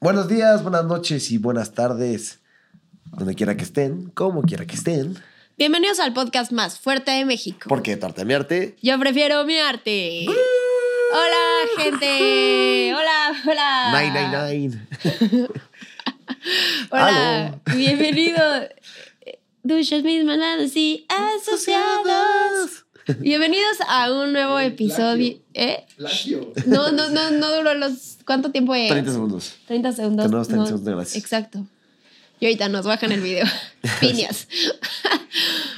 Buenos días, buenas noches y buenas tardes. Donde quiera que estén, como quiera que estén. Bienvenidos al podcast más fuerte de México. Porque tartamearte. Yo prefiero mi arte. Hola, gente. Hola, hola. Nine, nine, nine. Hola. Bienvenido. Duchas mis manos y asociados. Bienvenidos a un nuevo episodio. ¿Eh? Plagio. No, no, no, no duró los. ¿Cuánto tiempo es? 30 segundos. 30 segundos. Tenemos 30 No, segundos de gracia. Exacto. Y ahorita nos bajan el video. Piñas.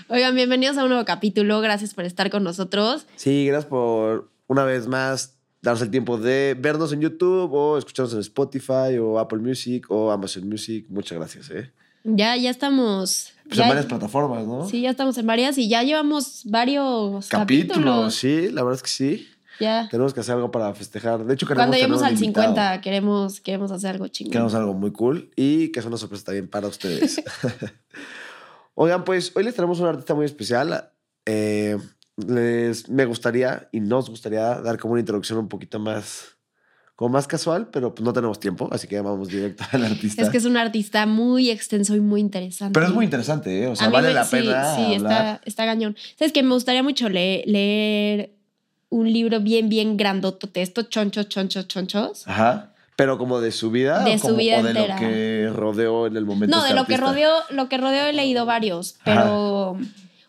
Oigan, bienvenidos a un nuevo capítulo. Gracias por estar con nosotros. Sí, gracias por una vez más darnos el tiempo de vernos en YouTube o escucharnos en Spotify o Apple Music o Amazon Music. Muchas gracias, ¿eh? Ya, ya estamos. Pues ya- en varias plataformas, ¿no? Sí, ya estamos en varias y ya llevamos varios Capítulos, capítulos. sí, la verdad es que sí. Ya. Tenemos que hacer algo para festejar. De hecho, queremos Cuando lleguemos al un invitado. 50 queremos, queremos hacer algo chingón. Queremos algo muy cool y que es una sorpresa también para ustedes. Oigan, pues hoy les tenemos un artista muy especial. Eh, les, me gustaría y nos gustaría dar como una introducción un poquito más, como más casual, pero pues no tenemos tiempo, así que vamos directo al artista. Es que es un artista muy extenso y muy interesante. Pero es muy interesante, ¿eh? O sea, vale me- la sí, pena Sí, hablar. está, está gañón. ¿Sabes que Me gustaría mucho le- leer un libro bien, bien grandotote. Estos chonchos, chonchos, chonchos. Ajá. Pero como de su vida. De o su vida o de entera. lo que rodeó en el momento. No, de este lo que rodeó, lo que rodeó he leído varios, pero,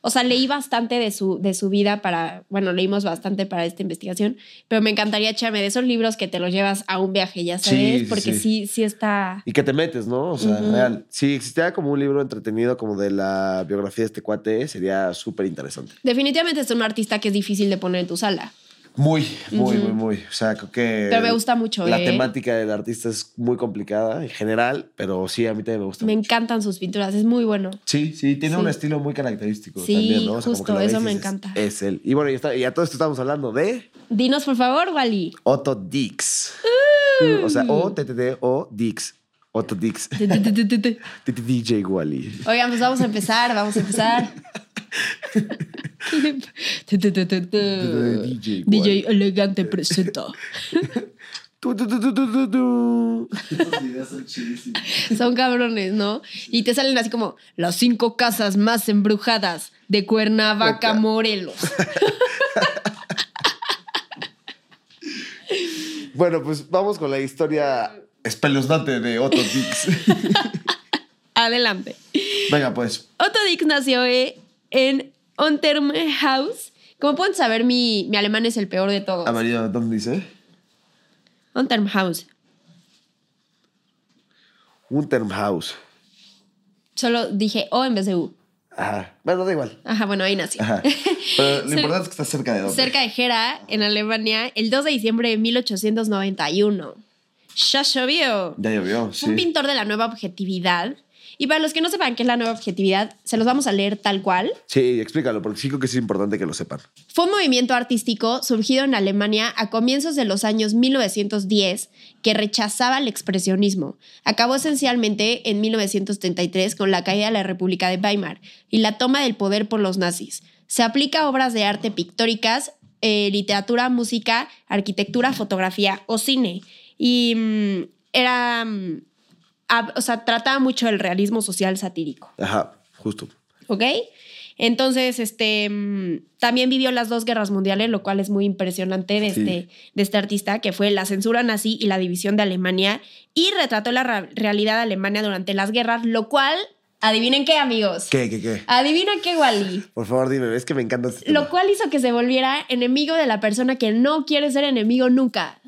o sea, leí bastante de su, de su vida para, bueno, leímos bastante para esta investigación, pero me encantaría echarme de esos libros que te los llevas a un viaje, ya sabes, sí, porque sí. sí, sí está... Y que te metes, ¿no? O sea, Ujú. real. Si existiera como un libro entretenido como de la biografía de este cuate, sería súper interesante. Definitivamente es un artista que es difícil de poner en tu sala, Muy, muy, muy, muy. O sea, creo que. pero me gusta mucho. La ¿eh? temática del artista es muy complicada en general, pero sí, a mí también me gusta. Me mucho. encantan sus pinturas, es muy bueno. Sí, sí, tiene Sí. un estilo muy característico Sí, también, ¿no? O sea, como justo, que eso me encanta. Es él. Y bueno, y, está- y a todo esto estamos hablando de Dinos, por favor, Wally. Otto Dix. Uh. O sea, O, T, T, T, O, Dix. Otto Dix. DJ Wally. Oigan, pues vamos a empezar, vamos a empezar. DJ DJ Elegante presenta. Son cabrones, ¿no? Y te salen así como las cinco casas más embrujadas de Cuernavaca, Vaca. Morelos. Bueno, pues vamos con la historia espeluznante de Otto Dix. Adelante. Venga, pues. Otto Dix nació eh, en Untermhaus. Como pueden saber, mi, mi alemán es el peor de todos. Amarillo, ¿dónde dice? Untermhaus. Untermhaus. Solo dije O en vez de U. Ajá. Bueno, da igual. Ajá, bueno, ahí nació. Ajá. Pero lo importante es que está cerca de dónde. cerca de Gera, en Alemania, el 2 de diciembre de 1891. Ya llovió. Ya llovió, sí. Un pintor de la nueva objetividad. Y para los que no sepan qué es la nueva objetividad, se los vamos a leer tal cual. Sí, explícalo, porque sí creo que es importante que lo sepan. Fue un movimiento artístico surgido en Alemania a comienzos de los años 1910 que rechazaba el expresionismo. Acabó esencialmente en 1933 con la caída de la República de Weimar y la toma del poder por los nazis. Se aplica a obras de arte pictóricas, eh, literatura, música, arquitectura, fotografía o cine. Y mm, era, mm, o sea, trataba mucho del realismo social satírico. Ajá, justo. ¿Ok? Entonces, este, mm, también vivió las dos guerras mundiales, lo cual es muy impresionante de, Sí. este, de este artista, que fue la censura nazi y la división de Alemania, y retrató la realidad de Alemania durante las guerras, lo cual, adivinen qué, amigos. ¿Qué, qué, qué? Adivina qué, Wally. Por favor, dime, es que me encanta este Lo cual hizo que se volviera enemigo de la persona que no quiere ser enemigo nunca.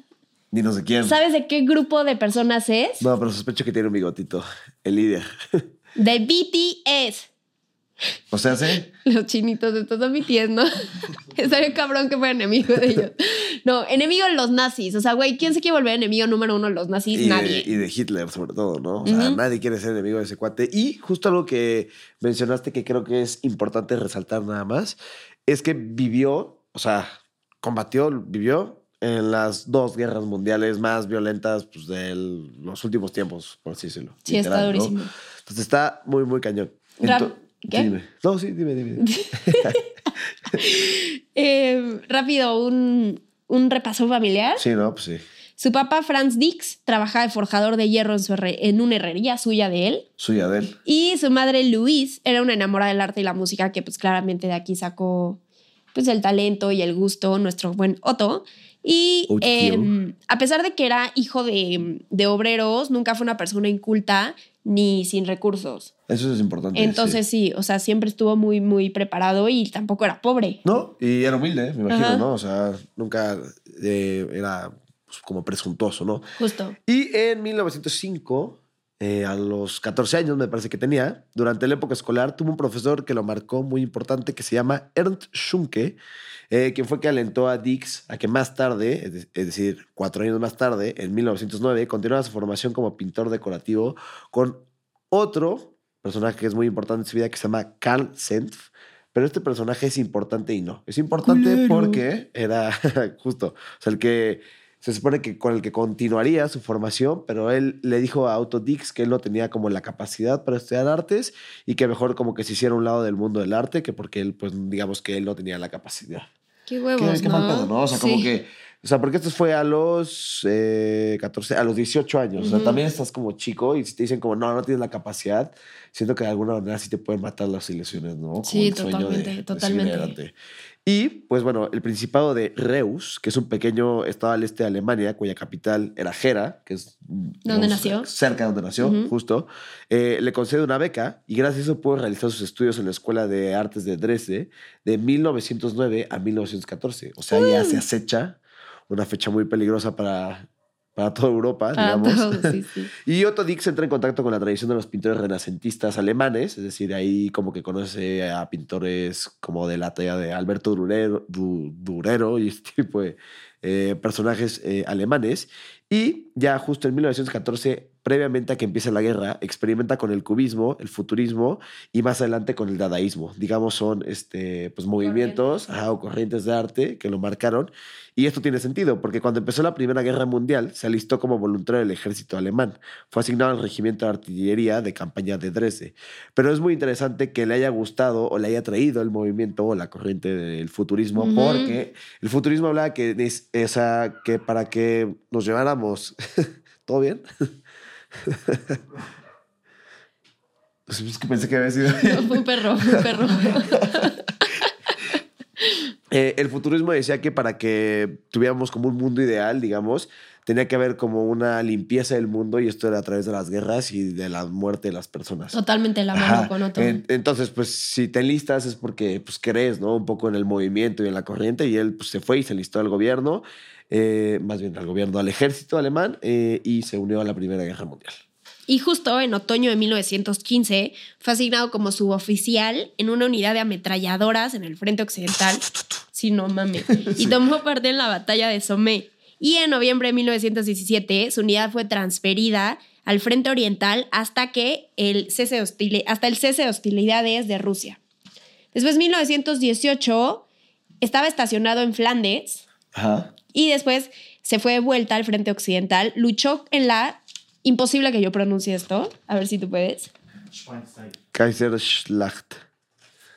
Dinos de quién. ¿Sabes de qué grupo de personas es? No, pero sospecho que tiene un bigotito. El líder. De BTS. O sea, sí. Los chinitos estos son BTS, ¿no? Estaría cabrón que fuera enemigo de ellos. No, enemigo de los nazis. O sea, güey, ¿quién se quiere volver enemigo número uno de los nazis? Y de, Nadie. y de Hitler, sobre todo, ¿no? O sea, nadie quiere ser enemigo de ese cuate. Y justo algo que mencionaste que creo que es importante resaltar nada más, es que vivió, o sea, combatió, vivió en las dos guerras mundiales más violentas pues, de los últimos tiempos, por así decirlo. Sí, está durísimo. Entonces está muy, muy cañón. ¿qué? Dime. No, sí, dime, dime. dime. Eh, rápido, un, un repaso familiar. Sí, no, pues sí. Su papá, Franz Dix, trabajaba de forjador de hierro en, su en una herrería suya de él. Suya de él. Y su madre, Louise, era una enamorada del arte y la música que pues claramente de aquí sacó pues el talento y el gusto nuestro buen Otto. Y eh, a pesar de que era hijo de, de obreros, nunca fue una persona inculta ni sin recursos. Eso es importante. Entonces sí. sí, o sea, siempre estuvo muy, muy preparado y tampoco era pobre. No, y era humilde, me imagino, Ajá. ¿no? O sea, nunca eh, era pues, como presuntuoso, ¿no? Justo. Y en 1905, eh, a los 14 años me parece que tenía, durante la época escolar, tuvo un profesor que lo marcó muy importante que se llama Ernst Schunke, eh, quien fue que alentó a Dix a que más tarde, es, de- es decir, cuatro años más tarde, en 1909, continuara su formación como pintor decorativo con otro personaje que es muy importante en su vida que se llama Karl Senf. Pero este personaje es importante y no. Es importante Culero. porque era justo, o sea, el que se supone que con el que continuaría su formación, pero él le dijo a Otto Dix que él no tenía como la capacidad para estudiar artes y que mejor como que se hiciera un lado del mundo del arte que porque él, pues digamos que él no tenía la capacidad. Qué huevos, qué ¿no? mal pedo, ¿no? O sea, como Sí. que, o sea, porque esto fue a los eh, 14, a los 18 años. O sea, también estás como chico y si te dicen como, no, no tienes la capacidad, siento que de alguna manera sí te pueden matar las ilusiones, ¿no? Como Sí, el sueño de- totalmente, de totalmente. adelante. Y, pues bueno, el Principado de Reus, que es un pequeño estado al este de Alemania, cuya capital era Gera, que es... ¿Dónde nació? Cerca de donde nació, justo. eh, le concede una beca y gracias a eso pudo realizar sus estudios en la Escuela de Artes de Dresde de 1909 a 1914. O sea, ya se acecha una fecha muy peligrosa para, para toda Europa, Para digamos. todos, sí, sí. Y Otto Dix entra en contacto con la tradición de los pintores renacentistas alemanes, es decir, ahí como que conoce a pintores como de la talla de Alberto Durero, Du- Durero y este tipo de eh, personajes eh, alemanes. Y ya justo en 1914, previamente a que empiece la guerra, experimenta con el cubismo, el futurismo y más adelante con el dadaísmo. Digamos, son este, pues, movimientos ajá, o corrientes de arte que lo marcaron. Y esto tiene sentido, porque cuando empezó la Primera Guerra Mundial, se alistó como voluntario del ejército alemán. Fue asignado al regimiento de artillería de campaña de Dresde. Pero es muy interesante que le haya gustado o le haya traído el movimiento o la corriente del futurismo, Ujú. porque el futurismo hablaba que, es- esa, que para que nos lleváramos. ¿Todo bien? Pues es que pensé que había sido. No, fue un perro, un perro. Eh, el futurismo decía que para que tuviéramos como un mundo ideal, digamos, tenía que haber como una limpieza del mundo y esto era a través de las guerras y de la muerte de las personas. Totalmente la mano Ajá. con otro. En- entonces, pues si te enlistas es porque pues crees, ¿no? Un poco en el movimiento y en la corriente y él pues, se fue y se enlistó al gobierno, eh, más bien al gobierno, al ejército alemán eh, y se unió a la Primera Guerra Mundial. Y justo en otoño de 1915 fue asignado como suboficial en una unidad de ametralladoras en el frente occidental. Sí, no mames. Y tomó parte en la batalla de Somme. Y en noviembre de 1917 su unidad fue transferida al frente oriental hasta que el cese de hasta el cese de hostilidades de Rusia. Después, 1918, estaba estacionado en Flandes Ajá. y después se fue de vuelta al frente occidental. Luchó en la. Imposible que yo pronuncie esto. A ver si tú puedes. Kaiserschlacht.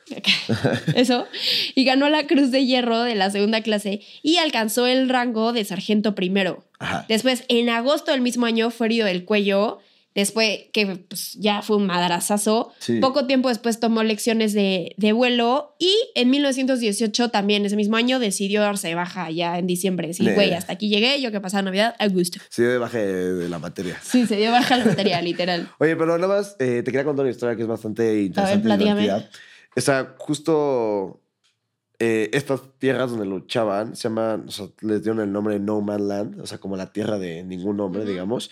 Eso. Y ganó la Cruz de Hierro de la segunda clase y alcanzó el rango de sargento primero. Ajá. Después, en agosto del mismo año, fue herido del cuello. Después, que pues, ya fue un madrazazo. Sí. Poco tiempo después tomó lecciones de, de vuelo. Y en 1918, también ese mismo año, decidió darse de baja ya en diciembre. Sí, güey, hasta aquí llegué. Yo que pasaba Navidad, a gusto. Sí, de baje de, de la materia. Sí, se dio baja la batería, literal. Oye, pero nada más eh, te quería contar una historia que es bastante interesante. y platícame. divertida. O sea, justo eh, estas tierras donde luchaban se llaman, o sea, les dieron el nombre de No Man Land, o sea, como la tierra de ningún nombre, Ujú. digamos.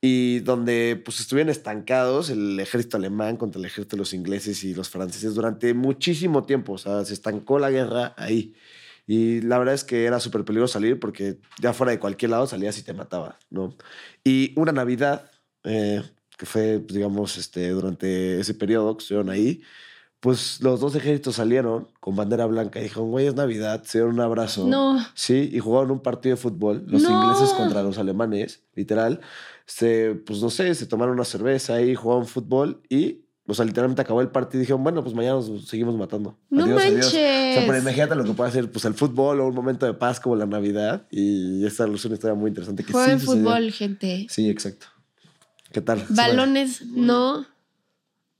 Y donde pues estuvieron estancados el ejército alemán contra el ejército de los ingleses y los franceses durante muchísimo tiempo. O sea, se estancó la guerra ahí. Y la verdad es que era súper peligroso salir porque ya fuera de cualquier lado salías y te mataba, ¿no? Y una Navidad, eh, que fue, pues, digamos, este, durante ese periodo que estuvieron ahí, pues los dos ejércitos salieron con bandera blanca y dijeron, güey, es Navidad, se dieron un abrazo. No. Sí, y jugaron un partido de fútbol, los No. ingleses contra los alemanes, literal. Se, pues no sé, se tomaron una cerveza y jugaron fútbol y o sea, literalmente acabó el partido y dijeron, bueno, pues mañana nos seguimos matando. No Adiós, adiós. O manches. sea, pero imagínate lo que puede hacer pues el fútbol o un momento de paz como la Navidad. Y esta es una historia muy interesante que Jueguen sí sucedió. fútbol, gente. Sí, exacto. ¿Qué tal? Balones, no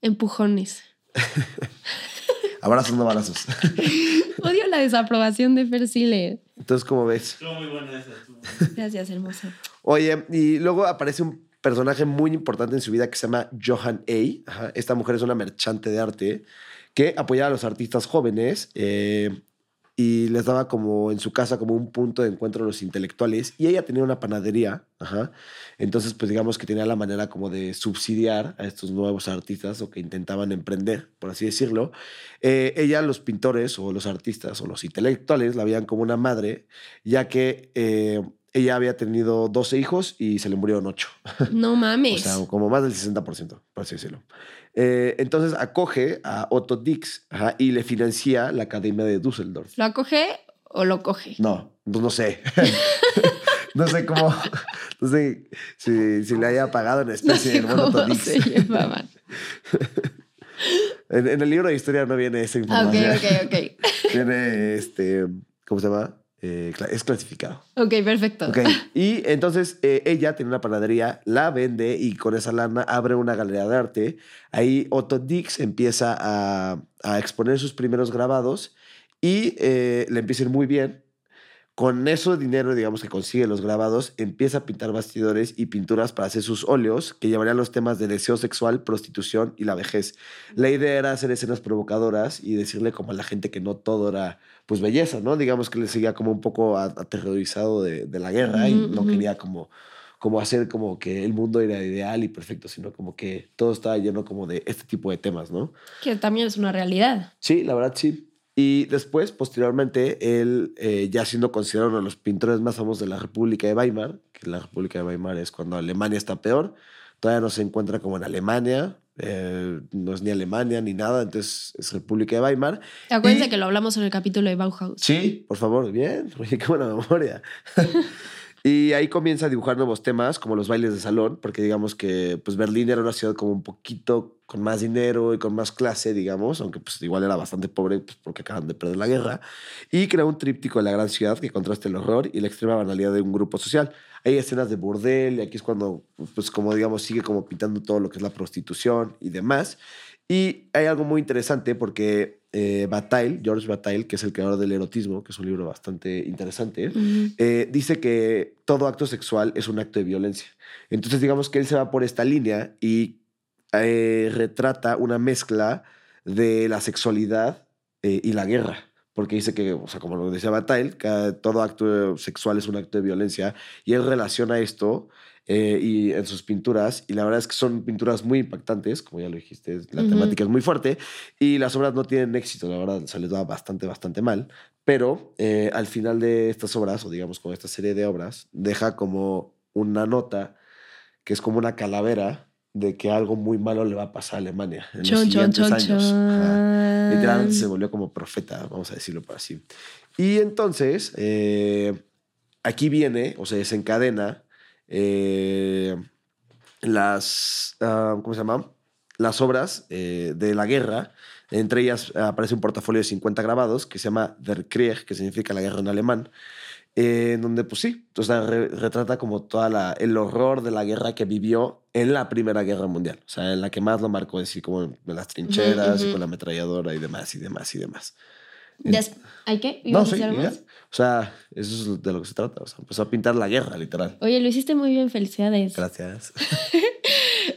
empujones. Abrazos, no balazos. Odio la desaprobación de Fer Siller. Entonces, ¿cómo ves? Estuvo muy buena esa. Gracias, hermoso. Oye, y luego aparece un personaje muy importante en su vida que se llama Johan A. Ajá, Esta mujer es una merchante de arte que apoyaba a los artistas jóvenes eh, y les daba como en su casa como un punto de encuentro a los intelectuales. Y ella tenía una panadería. Ajá. Entonces, pues digamos que tenía la manera como de subsidiar a estos nuevos artistas o que intentaban emprender, por así decirlo. Eh, ella, los pintores o los artistas o los intelectuales la veían como una madre, ya que eh, ella había tenido 12 hijos y se le murieron 8. No O mames. sea, como más del 60%, por así decirlo. Eh, entonces acoge a Otto Dix ajá, y le financia la Academia de Düsseldorf. ¿Lo acoge o lo coge? No, pues no sé. no sé cómo. No sé si, si le haya pagado en No especie sé el Otto Dix. se llevaban. En, en el libro de historia no viene esa Ah, ok, información. ok, ok. Viene este. ¿Cómo se llama? Eh, es clasificado. Ok, perfecto. Ok. Y entonces eh, ella tiene una panadería, la vende y con esa lana abre una galería de arte. Ahí Otto Dix empieza a, a exponer sus primeros grabados y eh, le empieza a ir muy bien. Con eso dinero, digamos, que consigue los grabados, empieza a pintar bastidores y pinturas para hacer sus óleos que llevarían los temas de deseo sexual, prostitución y la vejez. La idea era hacer escenas provocadoras y decirle como a la gente que no todo era pues belleza, ¿no? Digamos que le seguía como un poco aterrorizado de, de la guerra y no quería como, como hacer como que el mundo era ideal y perfecto, sino como que todo estaba lleno como de este tipo de temas, ¿no? Que también es una realidad. Sí, la verdad sí. Y después, posteriormente, él, eh, ya siendo considerado uno de los pintores más famosos de la República de Weimar, que la República de Weimar es cuando Alemania está peor, todavía no se encuentra como en Alemania, eh, no es ni Alemania ni nada, entonces es República de Weimar. Acuérdense Y- que lo hablamos en el capítulo de Bauhaus. Sí, por favor, bien. Oye, qué buena memoria. y ahí comienza a dibujar nuevos temas, como los bailes de salón, porque digamos que pues Berlín era una ciudad como un poquito con más dinero y con más clase, digamos, aunque pues igual era bastante pobre pues, porque acaban de perder la guerra. Y crea un tríptico de la gran ciudad que contrasta el horror y la extrema banalidad de un grupo social. Hay escenas de burdel y aquí es cuando, pues como digamos, sigue como pintando todo lo que es la prostitución y demás. Y hay algo muy interesante porque eh, Bataille, George Bataille, que es el creador del erotismo, que es un libro bastante interesante, eh, dice que todo acto sexual es un acto de violencia. Entonces, digamos que él se va por esta línea y eh, retrata una mezcla de la sexualidad eh, y la guerra. Porque dice que, o sea, como lo decía Bataille, todo acto sexual es un acto de violencia. Y él relaciona esto eh, y en sus pinturas. Y la verdad es que son pinturas muy impactantes, como ya lo dijiste, la temática es muy fuerte. Y las obras no tienen éxito, la verdad, se les va bastante, bastante mal. Pero al final de estas obras, o digamos con esta serie de obras, deja como una nota que es como una calavera de que algo muy malo le va a pasar a Alemania en los Chon, chon, siguientes chon, años. Ajá. Literalmente se chon. volvió como profeta, vamos a decirlo por así. Y entonces, eh, aquí viene, o se desencadena eh, las, ah, ¿cómo se llama? Las obras eh, de la guerra. Entre ellas aparece un portafolio de 50 grabados que se llama Der Krieg, que significa la guerra en alemán, eh, en donde, pues sí, o sea, re- retrata como todo el horror de la guerra que vivió en la Primera Guerra Mundial. O sea, en la que más lo marcó, así como en las trincheras y ujú. con la ametralladora y demás, y demás, y demás. Des- ¿Hay qué? No, ¿Ibas a sí, ya. O sea, eso es de lo que se trata. O sea, empezó a pintar la guerra, literal. Oye, lo hiciste muy bien, felicidades. Gracias.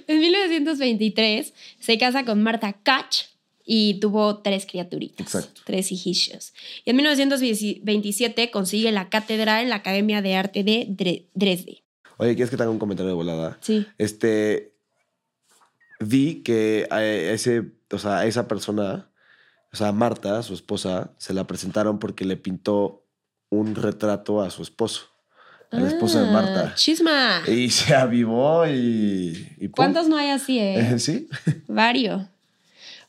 En 1923 se casa con Marta Kach y tuvo tres criaturitas. Exacto. Tres hijillos. Y en 1927 consigue la cátedra en la Academia de Arte de Dre- Dresde. Oye, ¿quieres que te haga un comentario de volada? Sí. Este. Vi que a ese, o sea, a esa persona, o sea, a Marta, su esposa, se la presentaron porque le pintó un retrato a su esposo, a la esposa de Ah, Marta. Chisma. Y se avivó y. y. ¿Cuántos no hay así, eh? ¿Sí? Vario.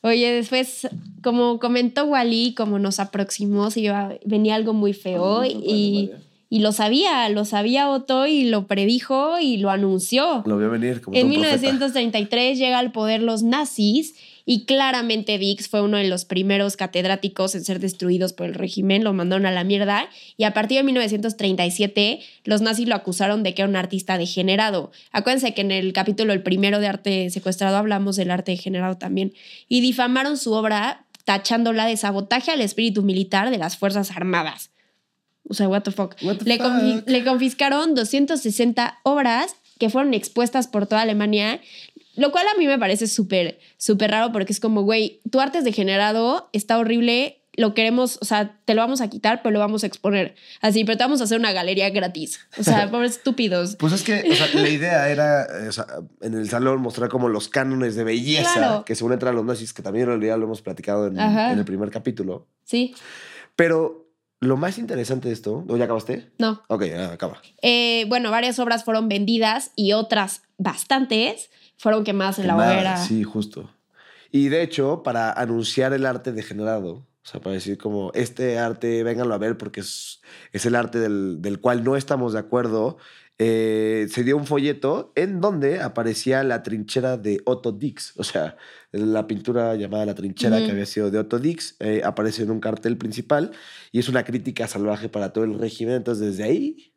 Oye, después, como comentó Wally, como nos aproximó, se iba- venía algo muy feo y, y lo sabía, lo sabía Otto y lo predijo y lo anunció. Lo vio venir como En todo un profeta. 1933 llega al poder los nazis Y claramente Dix fue uno de los primeros catedráticos en ser destruidos por el régimen, lo mandaron a la mierda. Y a partir de 1937, los nazis lo acusaron de que era un artista degenerado. Acuérdense que en el capítulo el primero de arte secuestrado hablamos del arte degenerado también. Y difamaron su obra tachándola de sabotaje al espíritu militar de las Fuerzas Armadas. O sea, what the fuck. What the le, confi- fuck? le confiscaron 260 obras que fueron expuestas por toda Alemania, lo cual a mí me parece súper, súper raro porque es como, güey, tu arte es degenerado, está horrible, lo queremos, o sea, te lo vamos a quitar, pero lo vamos a exponer. Así, pero te vamos a hacer una galería gratis. O sea, pobres estúpidos. Pues es que o sea, la idea era o sea, en el salón mostrar como los cánones de belleza Claro. que según entran los nazis, que también en realidad lo hemos platicado en, el primer capítulo. Sí, Pero lo más interesante de esto, ¿o ya acabaste? no. Ok, acaba. Eh, bueno, varias obras fueron vendidas y otras bastantes fueron quemadas en la Quemada, hoguera. Sí, justo. Y de hecho, para anunciar el arte degenerado, o sea, para decir como, este arte, vénganlo a ver porque es, es el arte del, del cual no estamos de acuerdo, eh, se dio un folleto en donde aparecía la trinchera de Otto Dix. O sea, la pintura llamada La trinchera que había sido de Otto Dix eh, aparece en un cartel principal y es una crítica salvaje para todo el régimen. Entonces, desde ahí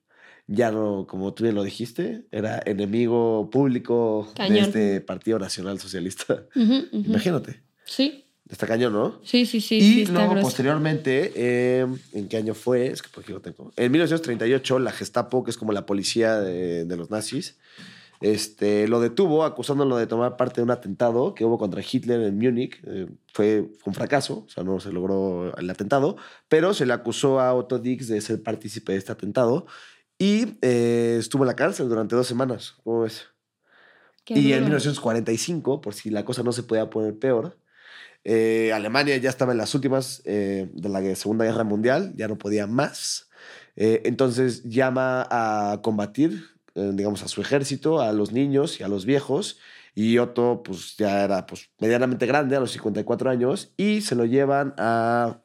ya no, como tú bien lo dijiste, era enemigo público de este Partido Nacional Socialista. Imagínate. Sí, Está cañón, ¿no? sí, sí, sí. y sí, luego, posteriormente, eh, ¿en qué año fue? Es que por aquí lo tengo. En 1938, la Gestapo, que es como la policía de, de los nazis, este, lo detuvo acusándolo de tomar parte de un atentado que hubo contra Hitler en Múnich. Eh, fue, fue un fracaso, o sea, no se logró el atentado, pero se le acusó a Otto Dix de ser partícipe de este atentado y eh, estuvo en la cárcel durante dos semanas. ¿Cómo ves? Qué y en duro. 1945, por si la cosa no se podía poner peor, eh, Alemania ya estaba en las últimas eh, de la Segunda Guerra Mundial, ya no podía más. Eh, entonces llama a combatir, eh, digamos, a su ejército, a los niños y a los viejos. Y Otto, pues ya era pues, medianamente grande, a los 54 años, y se lo llevan a,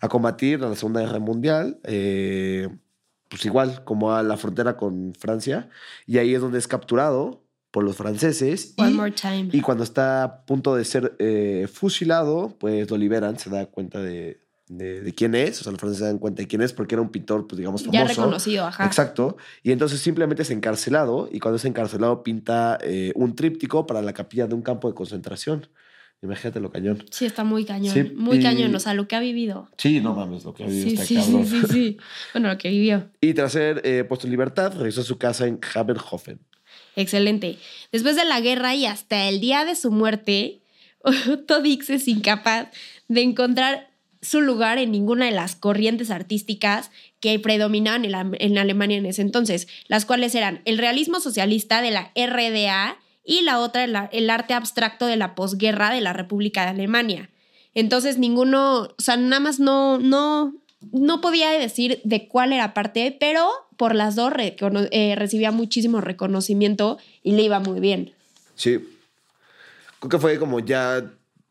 a combatir a la Segunda Guerra Mundial. Pues igual, como a la frontera con Francia. Y ahí es donde es capturado por los franceses. One y, more time. y cuando está a punto de ser eh, fusilado, pues lo liberan, se da cuenta de, de, de quién es. O sea, los franceses se dan cuenta de quién es porque era un pintor, pues digamos, famoso. ya reconocido, ajá. Exacto. Y entonces simplemente es encarcelado. Y cuando es encarcelado, pinta eh, un tríptico para la capilla de un campo de concentración. Imagínate lo cañón. Sí, está muy cañón. Sí, muy y- cañón, o sea, lo que ha vivido. Sí, no mames, lo que ha vivido Sí, está sí, sí, sí, sí. Bueno, lo que vivió. Y tras ser eh, puesto en libertad, regresó a su casa en Haberhofen. Excelente. Después de la guerra y hasta el día de su muerte, Otto Dix es incapaz de encontrar su lugar en ninguna de las corrientes artísticas que predominaban en, la- en Alemania en ese entonces, las cuales eran el realismo socialista de la RDA y la otra el, arte abstracto de la posguerra de la República de Alemania. Entonces ninguno, o sea, nada más no, no, no podía decir de cuál era parte, pero por las dos eh, recibía muchísimo reconocimiento y le iba muy bien. Sí. Creo que fue como ya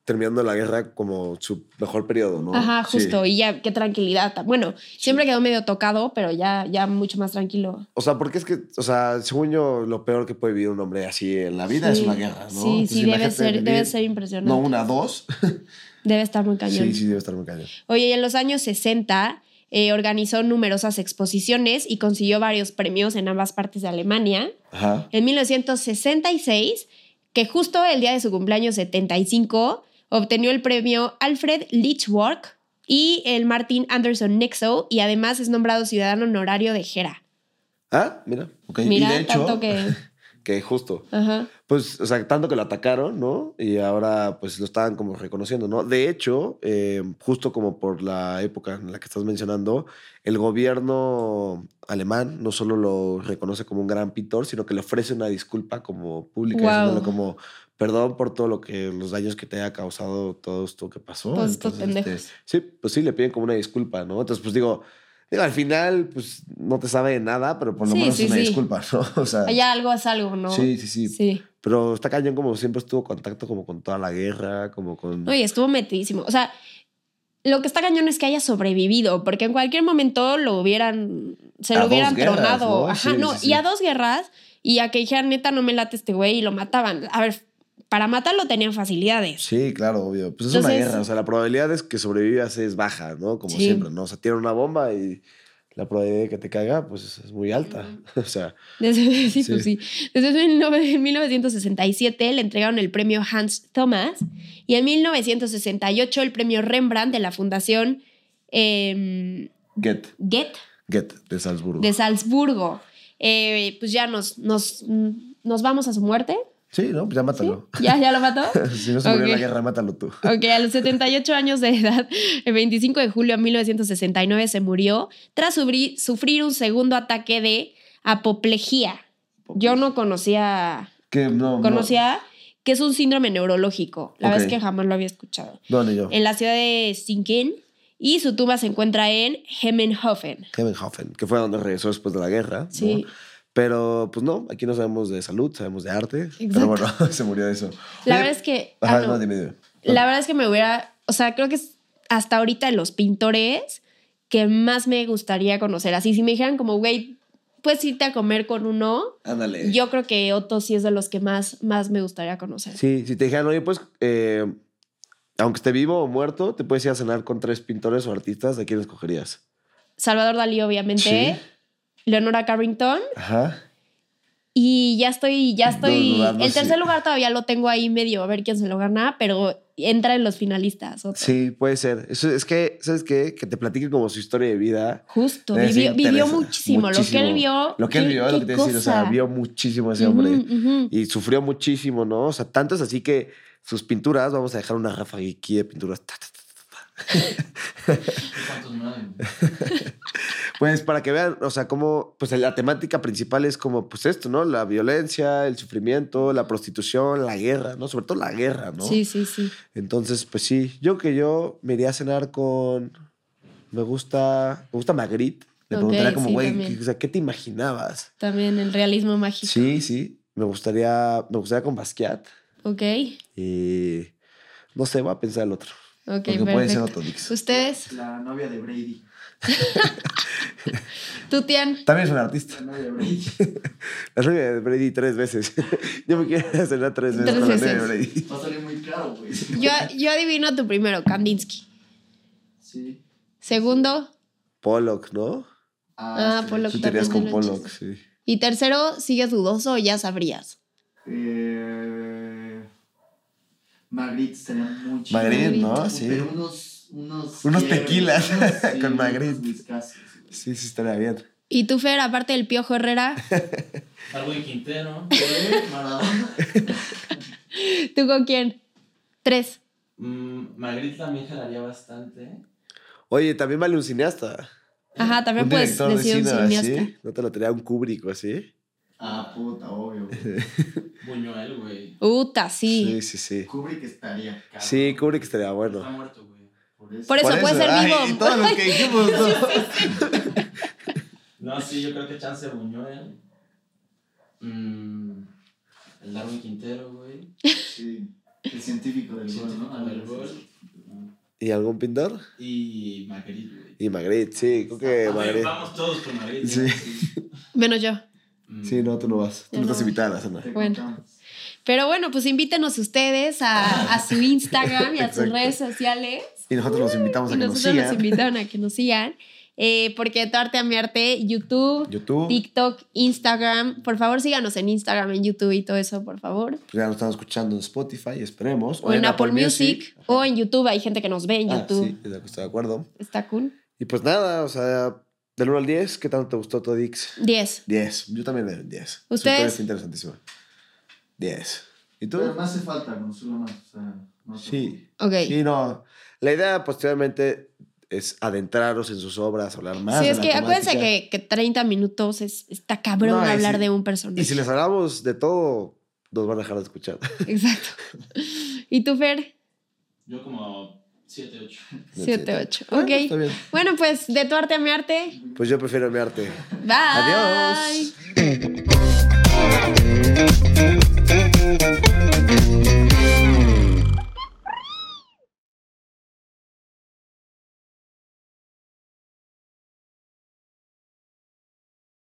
terminando la guerra como su mejor periodo, ¿no? Ajá, Sí. justo. Y ya, qué tranquilidad. Bueno, siempre quedó medio tocado, pero ya, ya mucho más tranquilo. O sea, porque es que, o sea, según yo, lo peor que puede vivir un hombre así en la vida es una guerra, ¿no? Sí, Entonces, sí, debe ser, debe ser impresionante. No una, dos. Debe estar muy cañón. Sí, sí, debe estar muy cañón. Oye, y en los años 60 eh, organizó numerosas exposiciones y consiguió varios premios en ambas partes de Alemania. Ajá. En 1966, que justo el día de su cumpleaños 75, obtenió el premio Alfred Lichwork y el Martin Anderson Nixo y además es nombrado ciudadano honorario de Gera. Ah, mira. ok. Mira, y de hecho, tanto que... que justo, Ajá. pues, o sea, tanto que lo atacaron, ¿no? Y ahora, pues, lo estaban como reconociendo, ¿no? De hecho, eh, justo como por la época en la que estás mencionando, el gobierno alemán no solo lo reconoce como un gran pintor, sino que le ofrece una disculpa como pública, Wow. como perdón por todo lo que, los daños que te haya causado todo esto que pasó. Todos estos Entonces, este, pendejos. sí, pues sí, le piden como una disculpa, ¿no? Entonces, pues digo, digo, al final, pues no te sabe de nada, pero por lo Sí, menos sí, es una sí. disculpa, ¿no? O sea, Allá algo es algo, ¿no? sí, sí, sí, Sí. Pero está cañón como siempre estuvo contacto como con toda la guerra, como con... Oye, estuvo metidísimo. O sea, lo que está cañón es que haya sobrevivido, porque en cualquier momento lo hubieran, se lo hubieran guerras, tronado. ¿no? Ajá, Sí, no, sí. y a dos guerras, y a que dijeran, neta, no me late este güey, y lo mataban. A ver, para matarlo tenían facilidades. Sí, claro, obvio. Pues es una guerra, o sea, la probabilidad de que sobrevivas es baja, ¿no? Como Sí. siempre, ¿no? O sea, tiran una bomba y la probabilidad de que te caiga, pues es muy alta. O sea, Desde, sí, Sí. pues sí. Desde 19- 1967 le entregaron el premio Hans Thomas y en 1968 el premio Rembrandt de la Fundación em, Get, Goethe Get de Salzburgo. de Salzburgo. Eh, pues ya nos, nos, nos vamos a su muerte. Sí, ¿no? Pues ya mátalo. ¿Ya, ya lo mató? si no se murió en la guerra, mátalo tú. Ok, a los 78 años de edad, el 25 de julio de 1969 se murió tras sufrir, un segundo ataque de apoplejía. Yo no conocía, Que no, no. conocía que es un síndrome neurológico. La es que jamás lo había escuchado. Ni yo. En la ciudad de Sinkin y su tumba se encuentra en Hemmenhofen. Hemenhofen, que fue donde regresó después de la guerra. ¿no? Sí. Pero, pues no, aquí no sabemos de salud, sabemos de arte. Pero bueno, se murió de eso. La Oye, verdad es que... Ajá, ah, no. no, dime, dime. La verdad es que me hubiera, o sea, creo que es hasta ahorita de los pintores que más me gustaría conocer. Así, si me dijeran como, güey, puedes irte a comer con uno, Ándale. yo creo que Otto sí es de los que más, más me gustaría conocer. Sí, si te dijeran, oye, pues, eh, aunque esté vivo o muerto, te puedes ir a cenar con tres pintores o artistas, ¿a quién escogerías? Salvador Dalí, obviamente. Leonora Carrington. Ajá. Y ya estoy, ya estoy. el tercer sí. lugar todavía lo tengo ahí medio a ver quién se lo gana, pero entra en los finalistas. Sí, puede ser. Eso es que, ¿sabes qué? Que te platique como su historia de vida. Justo, vivió, muchísimo. Lo que él vio. Lo que él qué- vio, es lo que te decía, o sea, cosa. vio muchísimo ese Ujú, hombre. Y sufrió muchísimo, ¿no? O sea, tanto es así que sus pinturas, vamos a dejar una rafa aquí de pinturas. ¿Cuántos? Pues para que vean, o sea, como, pues la temática principal es como, pues esto, ¿no? La violencia, el sufrimiento, la prostitución, la guerra, ¿no? Sobre todo la guerra, ¿no? Sí, sí, sí. Entonces, pues sí, yo que yo me iría a cenar con, me gusta, me gusta Magritte. Le Ok, preguntaría como, güey, también. ¿qué, o sea, ¿qué te imaginabas? También el realismo mágico. Sí, sí, me gustaría, me gustaría con Basquiat Ok, y no sé, voy a pensar el otro. ok, Porque puede ser perfecto. otro Dix. Ustedes, La novia de Brady. tú, Tian. También es un artista. La novia de Brady. La novia de Brady tres veces. Yo me quiero cenar tres veces Tres con la novia de veces. Brady. Va a salir muy caro, güey. Yo, yo adivino tu primero, Kandinsky. Sí. Segundo, Pollock, ¿no? Ah, sí. Pollock. Tú te irías con Pollock, sí. y tercero, ¿sigues dudoso o ya sabrías? Eh, Magritte estaría muy chido. Magritte, ¿no? Sí. Pero unos... Unos, tequilas unos- con sí, Magritte. Sí, sí, estaría bien. Y tú, Fer, aparte del Piojo Herrera, Darwin Quintero. Eh, Maradona. ¿tú con quién? Tres. Mm, Magritte también jalaría bastante. Oye, también vale un cineasta. Ajá, también puedes director de decir un cine cineasta. ¿No te lo tenía un Kubrick o así? Ah, puta, obvio. güey. Buñuel, güey. Uta, sí. Sí, sí, sí. Kubrick estaría caro. Sí, Kubrick estaría bueno. Está muerto, güey. Por eso. Por eso, puede ser Ay, vivo. y todos los que dijimos, ¿no? No, sí, yo creo que chance Buñuel. Mm, el Darwin Quintero, güey. Sí. El científico del gol, ¿no? Del gol. ¿Y algún pintor? Y Magritte, güey. Y Magritte, sí, creo que A ver, Magritte. Vamos todos con Magritte. Sí. ¿no? Menos yo. Mm, Sí, no, tú no vas. Tú Yo no estás no. invitada a la cena. Bueno. Pero bueno, pues invítenos ustedes a, a su Instagram y a sus redes sociales. Y nosotros los invitamos a Y que nos nosotros los sigan. invitaron a que nos sigan. Eh, porque tu arte a mi arte, YouTube, YouTube. TikTok, Instagram. Por favor, síganos en Instagram, en YouTube y todo eso, por favor. Pues ya nos están escuchando en Spotify, esperemos. O, en, Apple, Music, o en YouTube. Hay gente que nos ve en Ah, YouTube. sí, estoy de acuerdo. Está cool. Y pues nada, o sea, del 1 al 10, ¿qué tanto te gustó tu Dix? 10. 10. Yo también le doy un 10. Su ¿Ustedes? historia está interesantísima. 10. ¿Y tú? Pero me hace falta conocerlo más. O sea, no. Sí. Ok. Sí, no. La idea posteriormente es adentraros en sus obras, hablar más. Sí, es que acuérdense que, que 30 minutos es, está cabrón No, hablar si- de un personaje. Y si les hablamos de todo, nos van a dejar de escuchar. Exacto. ¿Y tú, Fer? Yo como 7, 8. 7, 8. Bueno, Ok. está bien. Bueno, pues de tu arte a mi arte. Pues yo prefiero mi arte. Bye. Adiós.